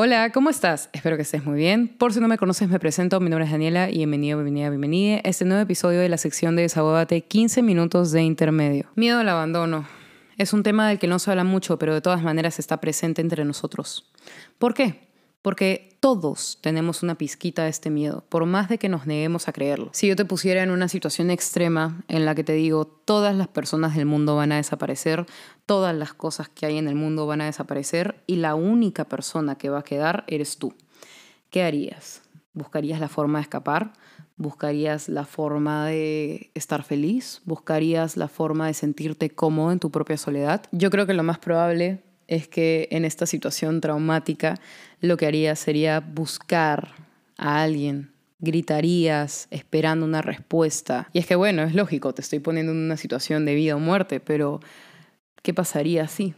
Hola, ¿cómo estás? Espero que estés muy bien. Por si no me conoces, me presento. Mi nombre es Daniela y bienvenido, bienvenida, bienvenida a este nuevo episodio de la sección de Desahogate 15 minutos de intermedio. Miedo al abandono. Es un tema del que no se habla mucho, pero de todas maneras está presente entre nosotros. ¿Por qué? Porque todos tenemos una pizquita de este miedo, por más de que nos neguemos a creerlo. Si yo te pusiera en una situación extrema en la que te digo todas las personas del mundo van a desaparecer, todas las cosas que hay en el mundo van a desaparecer y la única persona que va a quedar eres tú, ¿qué harías? ¿Buscarías la forma de escapar? ¿Buscarías la forma de estar feliz? ¿Buscarías la forma de sentirte cómodo en tu propia soledad? Yo creo que lo más probable es que en esta situación traumática lo que harías sería buscar a alguien, gritarías esperando una respuesta. Y es que bueno, es lógico, te estoy poniendo en una situación de vida o muerte, pero ¿qué pasaría si?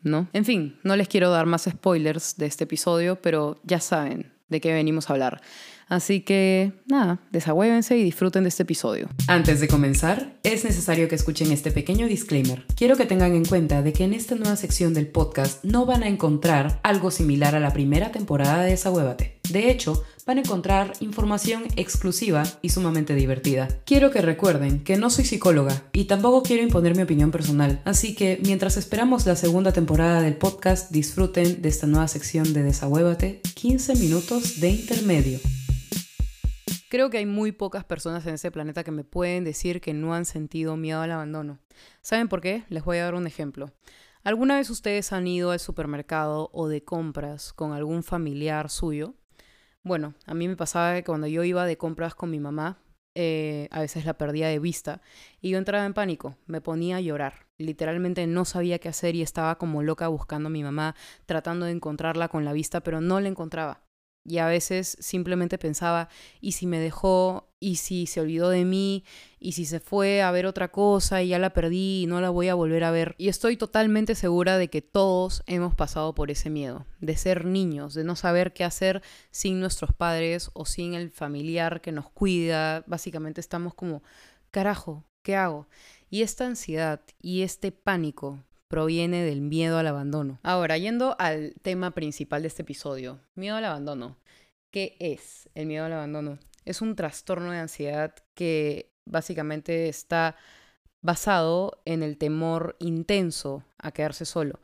¿No? En fin, no les quiero dar más spoilers de este episodio, pero ya saben de qué venimos a hablar. Así que nada, desagüévense y disfruten de este episodio. Antes de comenzar, es necesario que escuchen este pequeño disclaimer. Quiero que tengan en cuenta de que en esta nueva sección del podcast no van a encontrar algo similar a la primera temporada de Desahuévate. De hecho, van a encontrar información exclusiva y sumamente divertida. Quiero que recuerden que no soy psicóloga y tampoco quiero imponer mi opinión personal, así que mientras esperamos la segunda temporada del podcast, disfruten de esta nueva sección de Desahuévate, 15 minutos de intermedio. Creo que hay muy pocas personas en ese planeta que me pueden decir que no han sentido miedo al abandono. ¿Saben por qué? Les voy a dar un ejemplo. ¿Alguna vez ustedes han ido al supermercado o de compras con algún familiar suyo? Bueno, a mí me pasaba que cuando yo iba de compras con mi mamá, eh, a veces la perdía de vista y yo entraba en pánico, me ponía a llorar. Literalmente no sabía qué hacer y estaba como loca buscando a mi mamá, tratando de encontrarla con la vista, pero no la encontraba. Y a veces simplemente pensaba, ¿y si me dejó? ¿Y si se olvidó de mí? ¿Y si se fue a ver otra cosa y ya la perdí y no la voy a volver a ver? Y estoy totalmente segura de que todos hemos pasado por ese miedo, de ser niños, de no saber qué hacer sin nuestros padres o sin el familiar que nos cuida. Básicamente estamos como, carajo, ¿qué hago? Y esta ansiedad y este pánico proviene del miedo al abandono. Ahora, yendo al tema principal de este episodio, miedo al abandono. ¿Qué es el miedo al abandono? Es un trastorno de ansiedad que básicamente está basado en el temor intenso a quedarse solo.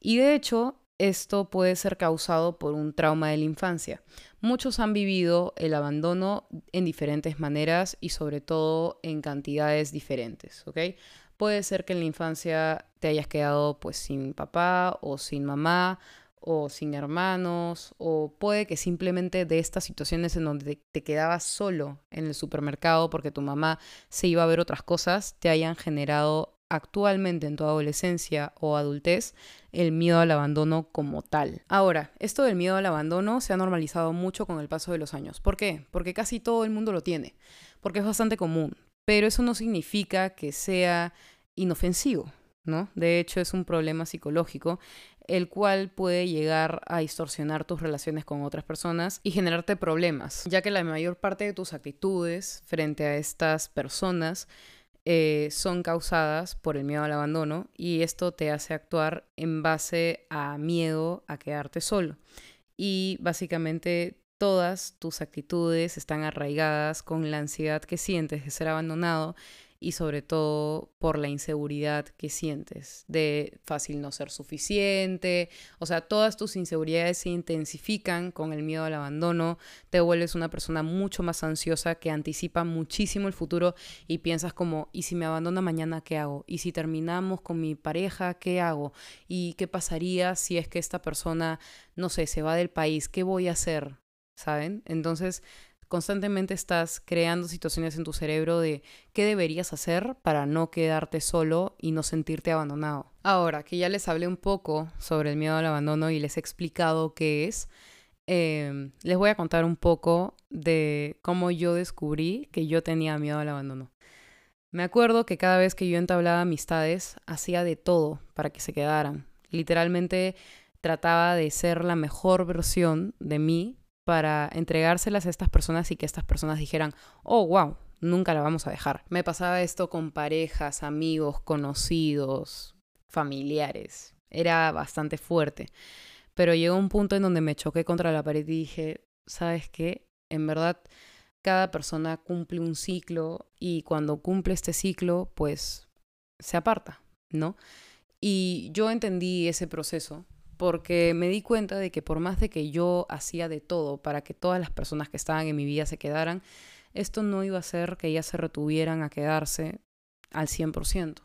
Y de hecho, esto puede ser causado por un trauma de la infancia. Muchos han vivido el abandono en diferentes maneras y sobre todo en cantidades diferentes, ¿ok? Puede ser que en la infancia te hayas quedado pues sin papá o sin mamá o sin hermanos, o puede que simplemente de estas situaciones en donde te, quedabas solo en el supermercado porque tu mamá se iba a ver otras cosas, te hayan generado actualmente en tu adolescencia o adultez el miedo al abandono como tal. Ahora, esto del miedo al abandono se ha normalizado mucho con el paso de los años. ¿Por qué? Porque casi todo el mundo lo tiene, porque es bastante común, pero eso no significa que sea inofensivo, ¿no? De hecho, es un problema psicológico el cual puede llegar a distorsionar tus relaciones con otras personas y generarte problemas, ya que la mayor parte de tus actitudes frente a estas personas eh, son causadas por el miedo al abandono y esto te hace actuar en base a miedo a quedarte solo. Y básicamente todas tus actitudes están arraigadas con la ansiedad que sientes de ser abandonado y sobre todo por la inseguridad que sientes de fácil no ser suficiente. O sea, todas tus inseguridades se intensifican con el miedo al abandono, te vuelves una persona mucho más ansiosa que anticipa muchísimo el futuro y piensas como, ¿y si me abandona mañana qué hago? ¿Y si terminamos con mi pareja qué hago? ¿Y qué pasaría si es que esta persona, no sé, se va del país? ¿Qué voy a hacer? ¿Saben? Entonces constantemente estás creando situaciones en tu cerebro de qué deberías hacer para no quedarte solo y no sentirte abandonado. Ahora que ya les hablé un poco sobre el miedo al abandono y les he explicado qué es, em, les voy a contar un poco de cómo yo descubrí que yo tenía miedo al abandono. Me acuerdo que cada vez que yo entablaba amistades, hacía de todo para que se quedaran. Literalmente trataba de ser la mejor versión de mí para entregárselas a estas personas y que estas personas dijeran, oh, wow, nunca la vamos a dejar. Me pasaba esto con parejas, amigos, conocidos, familiares. Era bastante fuerte. pero llegó un punto en donde me choqué contra la pared y dije, ¿sabes qué? En verdad, cada persona cumple un ciclo y cuando cumple este ciclo, pues se aparta, ¿no? Y yo entendí ese proceso porque me di cuenta de que por más de que yo hacía de todo para que todas las personas que estaban en mi vida se quedaran, esto no iba a hacer que ellas se retuvieran a quedarse al 100%.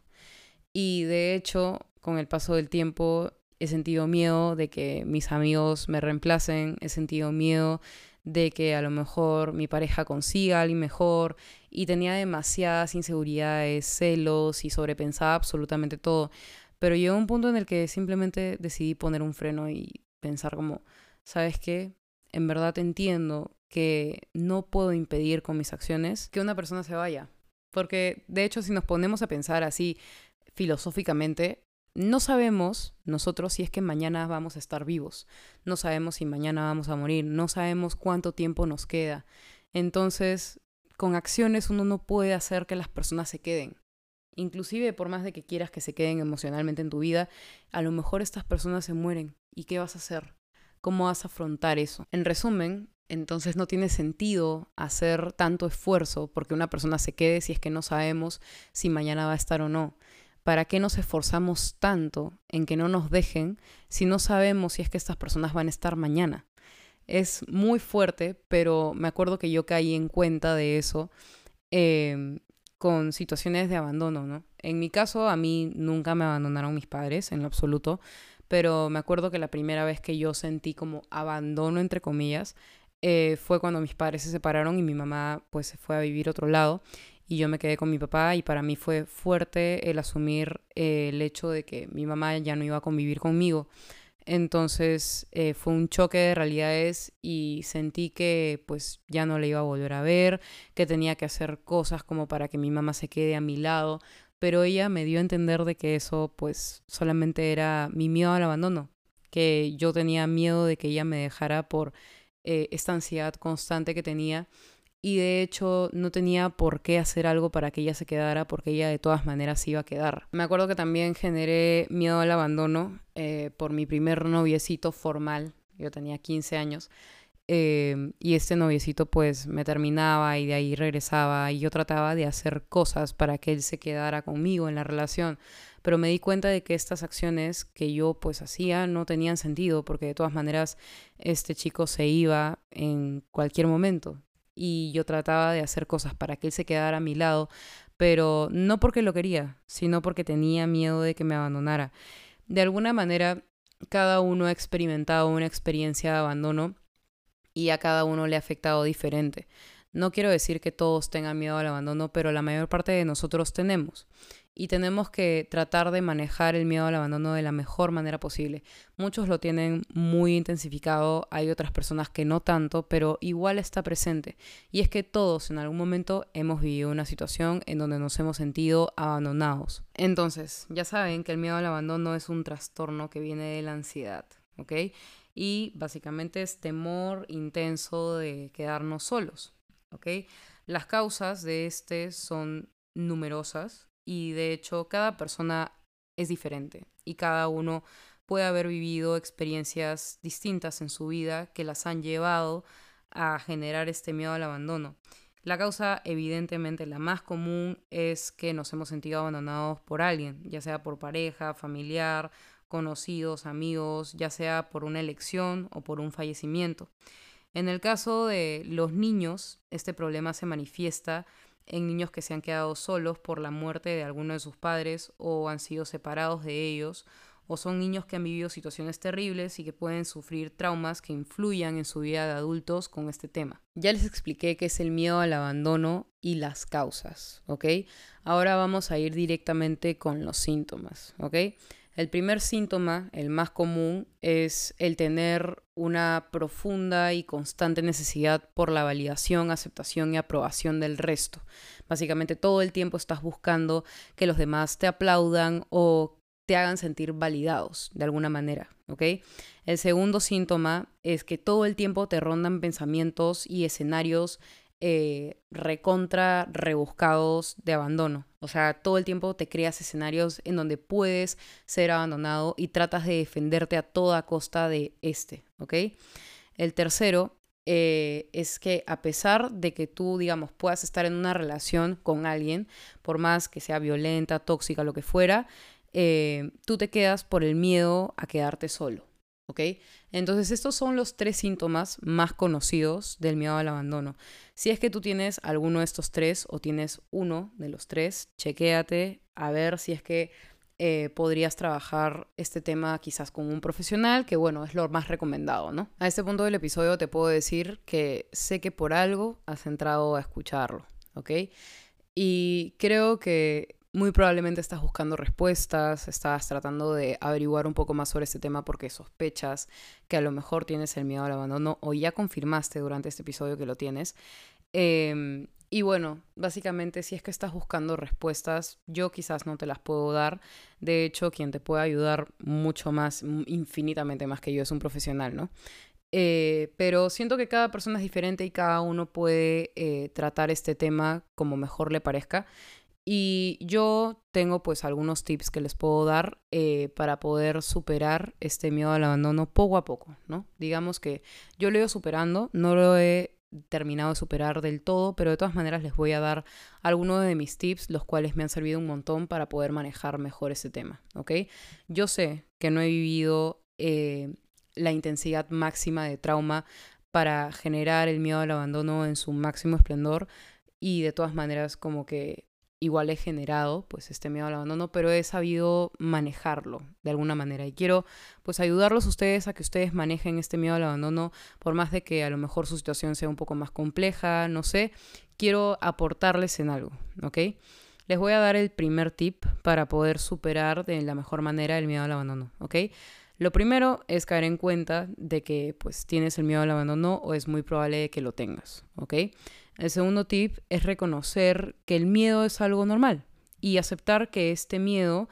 Y de hecho, con el paso del tiempo, he sentido miedo de que mis amigos me reemplacen, he sentido miedo de que a lo mejor mi pareja consiga a alguien mejor y tenía demasiadas inseguridades, celos y sobrepensaba absolutamente todo. Pero llegó un punto en el que simplemente decidí poner un freno y pensar como, ¿sabes qué? En verdad entiendo que no puedo impedir con mis acciones que una persona se vaya. Porque de hecho si nos ponemos a pensar así filosóficamente, no sabemos nosotros si es que mañana vamos a estar vivos, no sabemos si mañana vamos a morir, no sabemos cuánto tiempo nos queda. Entonces, con acciones uno no puede hacer que las personas se queden. Inclusive por más de que quieras que se queden emocionalmente en tu vida, a lo mejor estas personas se mueren. ¿Y qué vas a hacer? ¿Cómo vas a afrontar eso? En resumen, entonces no tiene sentido hacer tanto esfuerzo porque una persona se quede si es que no sabemos si mañana va a estar o no. ¿Para qué nos esforzamos tanto en que no nos dejen si no sabemos si es que estas personas van a estar mañana? Es muy fuerte, pero me acuerdo que yo caí en cuenta de eso em, con situaciones de abandono, ¿no? En mi caso, a mí nunca me abandonaron mis padres, en lo absoluto, pero me acuerdo que la primera vez que yo sentí como abandono, entre comillas, eh, fue cuando mis padres se separaron y mi mamá pues se fue a vivir otro lado y yo me quedé con mi papá y para mí fue fuerte el asumir eh, el hecho de que mi mamá ya no iba a convivir conmigo. Entonces eh, fue un choque de realidades y sentí que pues ya no le iba a volver a ver, que tenía que hacer cosas como para que mi mamá se quede a mi lado, pero ella me dio a entender de que eso pues solamente era mi miedo al abandono, que yo tenía miedo de que ella me dejara por eh, esta ansiedad constante que tenía y de hecho no tenía por qué hacer algo para que ella se quedara porque ella de todas maneras iba a quedar. Me acuerdo que también generé miedo al abandono eh, por mi primer noviecito formal, yo tenía 15 años, eh, y este noviecito pues me terminaba y de ahí regresaba y yo trataba de hacer cosas para que él se quedara conmigo en la relación, pero me di cuenta de que estas acciones que yo pues hacía no tenían sentido porque de todas maneras este chico se iba en cualquier momento y yo trataba de hacer cosas para que él se quedara a mi lado, pero no porque lo quería, sino porque tenía miedo de que me abandonara. De alguna manera, cada uno ha experimentado una experiencia de abandono y a cada uno le ha afectado diferente. No quiero decir que todos tengan miedo al abandono, pero la mayor parte de nosotros tenemos y tenemos que tratar de manejar el miedo al abandono de la mejor manera posible. Muchos lo tienen muy intensificado, hay otras personas que no tanto, pero igual está presente. Y es que todos en algún momento hemos vivido una situación en donde nos hemos sentido abandonados. Entonces, ya saben que el miedo al abandono es un trastorno que viene de la ansiedad, ¿ok? Y básicamente es temor intenso de quedarnos solos, ¿ok? Las causas de este son numerosas, y de hecho cada persona es diferente y cada uno puede haber vivido experiencias distintas en su vida que las han llevado a generar este miedo al abandono. La causa, evidentemente, la más común es que nos hemos sentido abandonados por alguien, ya sea por pareja, familiar, conocidos, amigos, ya sea por una elección o por un fallecimiento. En el caso de los niños, este problema se manifiesta en niños que se han quedado solos por la muerte de alguno de sus padres o han sido separados de ellos, o son niños que han vivido situaciones terribles y que pueden sufrir traumas que influyan en su vida de adultos con este tema. Ya les expliqué qué es el miedo al abandono y las causas, ¿ok? Ahora vamos a ir directamente con los síntomas, ¿ok? El primer síntoma, el más común, es el tener una profunda y constante necesidad por la validación, aceptación y aprobación del resto. Básicamente todo el tiempo estás buscando que los demás te aplaudan o te hagan sentir validados de alguna manera. El segundo síntoma es que todo el tiempo te rondan pensamientos y escenarios eh, recontra rebuscados de abandono. O sea, todo el tiempo te creas escenarios en donde puedes ser abandonado y tratas de defenderte a toda costa de este, ¿ok? El tercero eh, es que a pesar de que tú, digamos, puedas estar en una relación con alguien, por más que sea violenta, tóxica, lo que fuera, eh, tú te quedas por el miedo a quedarte solo. ¿Ok? Entonces estos son los tres síntomas más conocidos del miedo al abandono. Si es que tú tienes alguno de estos tres o tienes uno de los tres, chequéate a ver si es que eh, podrías trabajar este tema quizás con un profesional, que bueno, es lo más recomendado, ¿no? A este punto del episodio te puedo decir que sé que por algo has entrado a escucharlo, ¿ok? Y creo que muy probablemente estás buscando respuestas, estás tratando de averiguar un poco más sobre este tema porque sospechas que a lo mejor tienes el miedo al abandono o ya confirmaste durante este episodio que lo tienes. Em, y bueno, básicamente si es que estás buscando respuestas, yo quizás no te las puedo dar. De hecho, quien te puede ayudar mucho más, infinitamente más que yo, es un profesional, ¿no? Eh, pero siento que cada persona es diferente y cada uno puede eh, tratar este tema como mejor le parezca. Y yo tengo pues algunos tips que les puedo dar eh, para poder superar este miedo al abandono poco a poco, ¿no? Digamos que yo lo he ido superando, no lo he terminado de superar del todo, pero de todas maneras les voy a dar algunos de mis tips, los cuales me han servido un montón para poder manejar mejor ese tema, ¿ok? Yo sé que no he vivido eh, la intensidad máxima de trauma para generar el miedo al abandono en su máximo esplendor y de todas maneras como que igual he generado pues este miedo al abandono, pero he sabido manejarlo de alguna manera y quiero pues ayudarlos a ustedes a que ustedes manejen este miedo al abandono por más de que a lo mejor su situación sea un poco más compleja, no sé, quiero aportarles en algo, ¿ok? Les voy a dar el primer tip para poder superar de la mejor manera el miedo al abandono, ¿ok? Lo primero es caer en cuenta de que pues tienes el miedo al abandono o es muy probable que lo tengas, ¿ok? El segundo tip es reconocer que el miedo es algo normal y aceptar que este miedo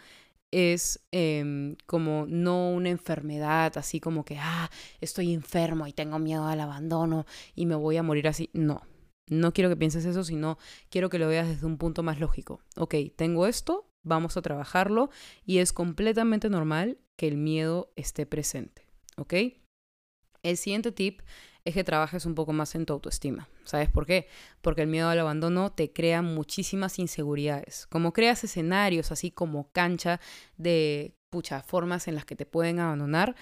es em, como no una enfermedad, así como que, ah, estoy enfermo y tengo miedo al abandono y me voy a morir así. No, no quiero que pienses eso, sino quiero que lo veas desde un punto más lógico. Ok, tengo esto, vamos a trabajarlo y es completamente normal que el miedo esté presente. ¿Ok? El siguiente tip es que trabajes un poco más en tu autoestima. ¿Sabes por qué? Porque el miedo al abandono te crea muchísimas inseguridades. Como creas escenarios así como cancha de pucha, formas en las que te pueden abandonar,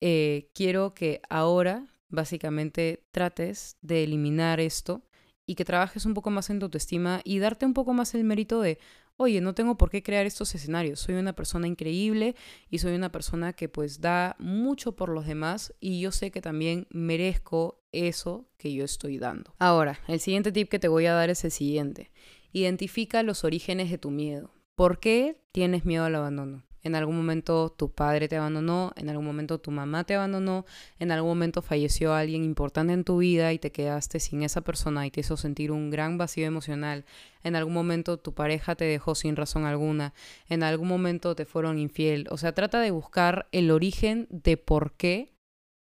eh, quiero que ahora básicamente trates de eliminar esto y que trabajes un poco más en tu autoestima y darte un poco más el mérito de, oye, no tengo por qué crear estos escenarios, soy una persona increíble y soy una persona que pues da mucho por los demás y yo sé que también merezco eso que yo estoy dando. Ahora, el siguiente tip que te voy a dar es el siguiente. Identifica los orígenes de tu miedo. ¿Por qué tienes miedo al abandono? En algún momento tu padre te abandonó, en algún momento tu mamá te abandonó, en algún momento falleció alguien importante en tu vida y te quedaste sin esa persona y te hizo sentir un gran vacío emocional, en algún momento tu pareja te dejó sin razón alguna, en algún momento te fueron infiel, o sea, trata de buscar el origen de por qué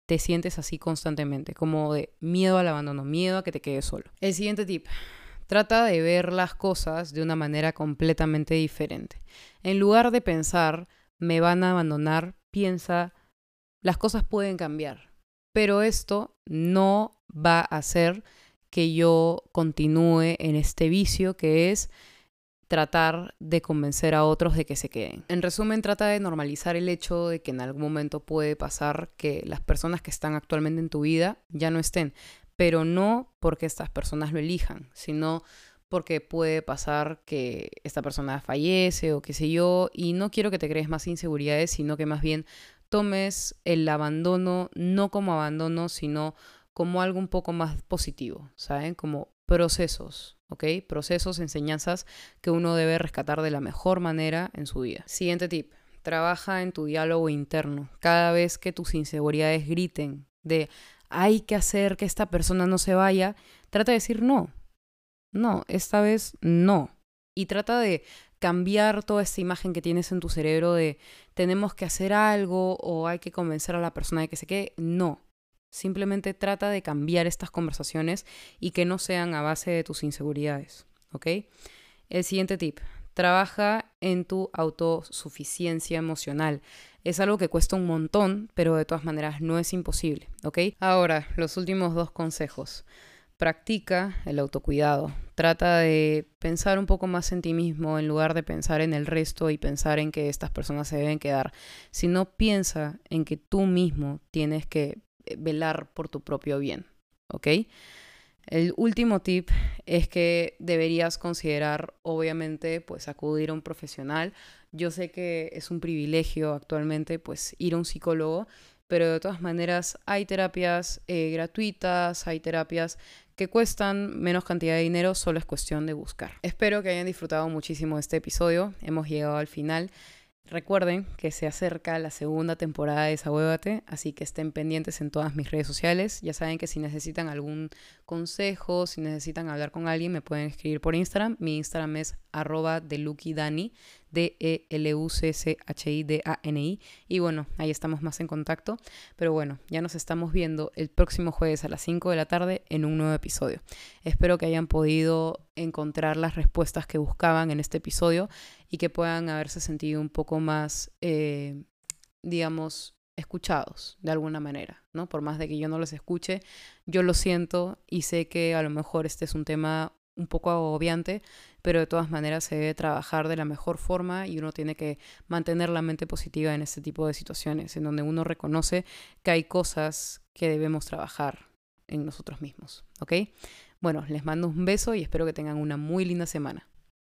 te sientes así constantemente, como de miedo al abandono, miedo a que te quedes solo. El siguiente tip, Trata de ver las cosas de una manera completamente diferente. En lugar de pensar, me van a abandonar, piensa, las cosas pueden cambiar. Pero esto no va a hacer que yo continúe en este vicio que es tratar de convencer a otros de que se queden. En resumen, trata de normalizar el hecho de que en algún momento puede pasar que las personas que están actualmente en tu vida ya no estén pero no porque estas personas lo elijan, sino porque puede pasar que esta persona fallece o qué sé yo, y no quiero que te crees más inseguridades, sino que más bien tomes el abandono no como abandono, sino como algo un poco más positivo, ¿saben? Como procesos, ¿ok? Procesos, enseñanzas que uno debe rescatar de la mejor manera en su vida. Siguiente tip, trabaja en tu diálogo interno. Cada vez que tus inseguridades griten de, hay que hacer que esta persona no se vaya, trata de decir no. No, esta vez no. Y trata de cambiar toda esta imagen que tienes en tu cerebro de tenemos que hacer algo o hay que convencer a la persona de que se quede. No. Simplemente trata de cambiar estas conversaciones y que no sean a base de tus inseguridades, ¿ok? El siguiente tip, trabaja en tu autosuficiencia emocional. Es algo que cuesta un montón, pero de todas maneras no es imposible, ¿ok? Ahora, los últimos dos consejos. Practica el autocuidado. Trata de pensar un poco más en ti mismo en lugar de pensar en el resto y pensar en que estas personas se deben quedar. Si no piensa en que tú mismo tienes que velar por tu propio bien, ¿ok? El último tip es que deberías considerar, obviamente, pues acudir a un profesional. Yo sé que es un privilegio actualmente, pues ir a un psicólogo, pero de todas maneras hay terapias eh, gratuitas, hay terapias que cuestan menos cantidad de dinero, solo es cuestión de buscar. Espero que hayan disfrutado muchísimo este episodio, hemos llegado al final. Recuerden que se acerca la segunda temporada de Desahuévate, así que estén pendientes en todas mis redes sociales. Ya saben que si necesitan algún consejo, si necesitan hablar con alguien, me pueden escribir por Instagram. Mi Instagram es arroba delukidani, D-E-L-U-C-C-H-I-D-A-N-I. Y bueno, ahí estamos más en contacto. Pero bueno, ya nos estamos viendo el próximo jueves a las 5 de la tarde en un nuevo episodio. Espero que hayan podido encontrar las respuestas que buscaban en este episodio y que puedan haberse sentido un poco más, eh, digamos, escuchados de alguna manera, ¿no? Por más de que yo no los escuche, yo lo siento y sé que a lo mejor este es un tema un poco agobiante, pero de todas maneras se debe trabajar de la mejor forma y uno tiene que mantener la mente positiva en este tipo de situaciones, en donde uno reconoce que hay cosas que debemos trabajar en nosotros mismos, ¿ok? Bueno, les mando un beso y espero que tengan una muy linda semana.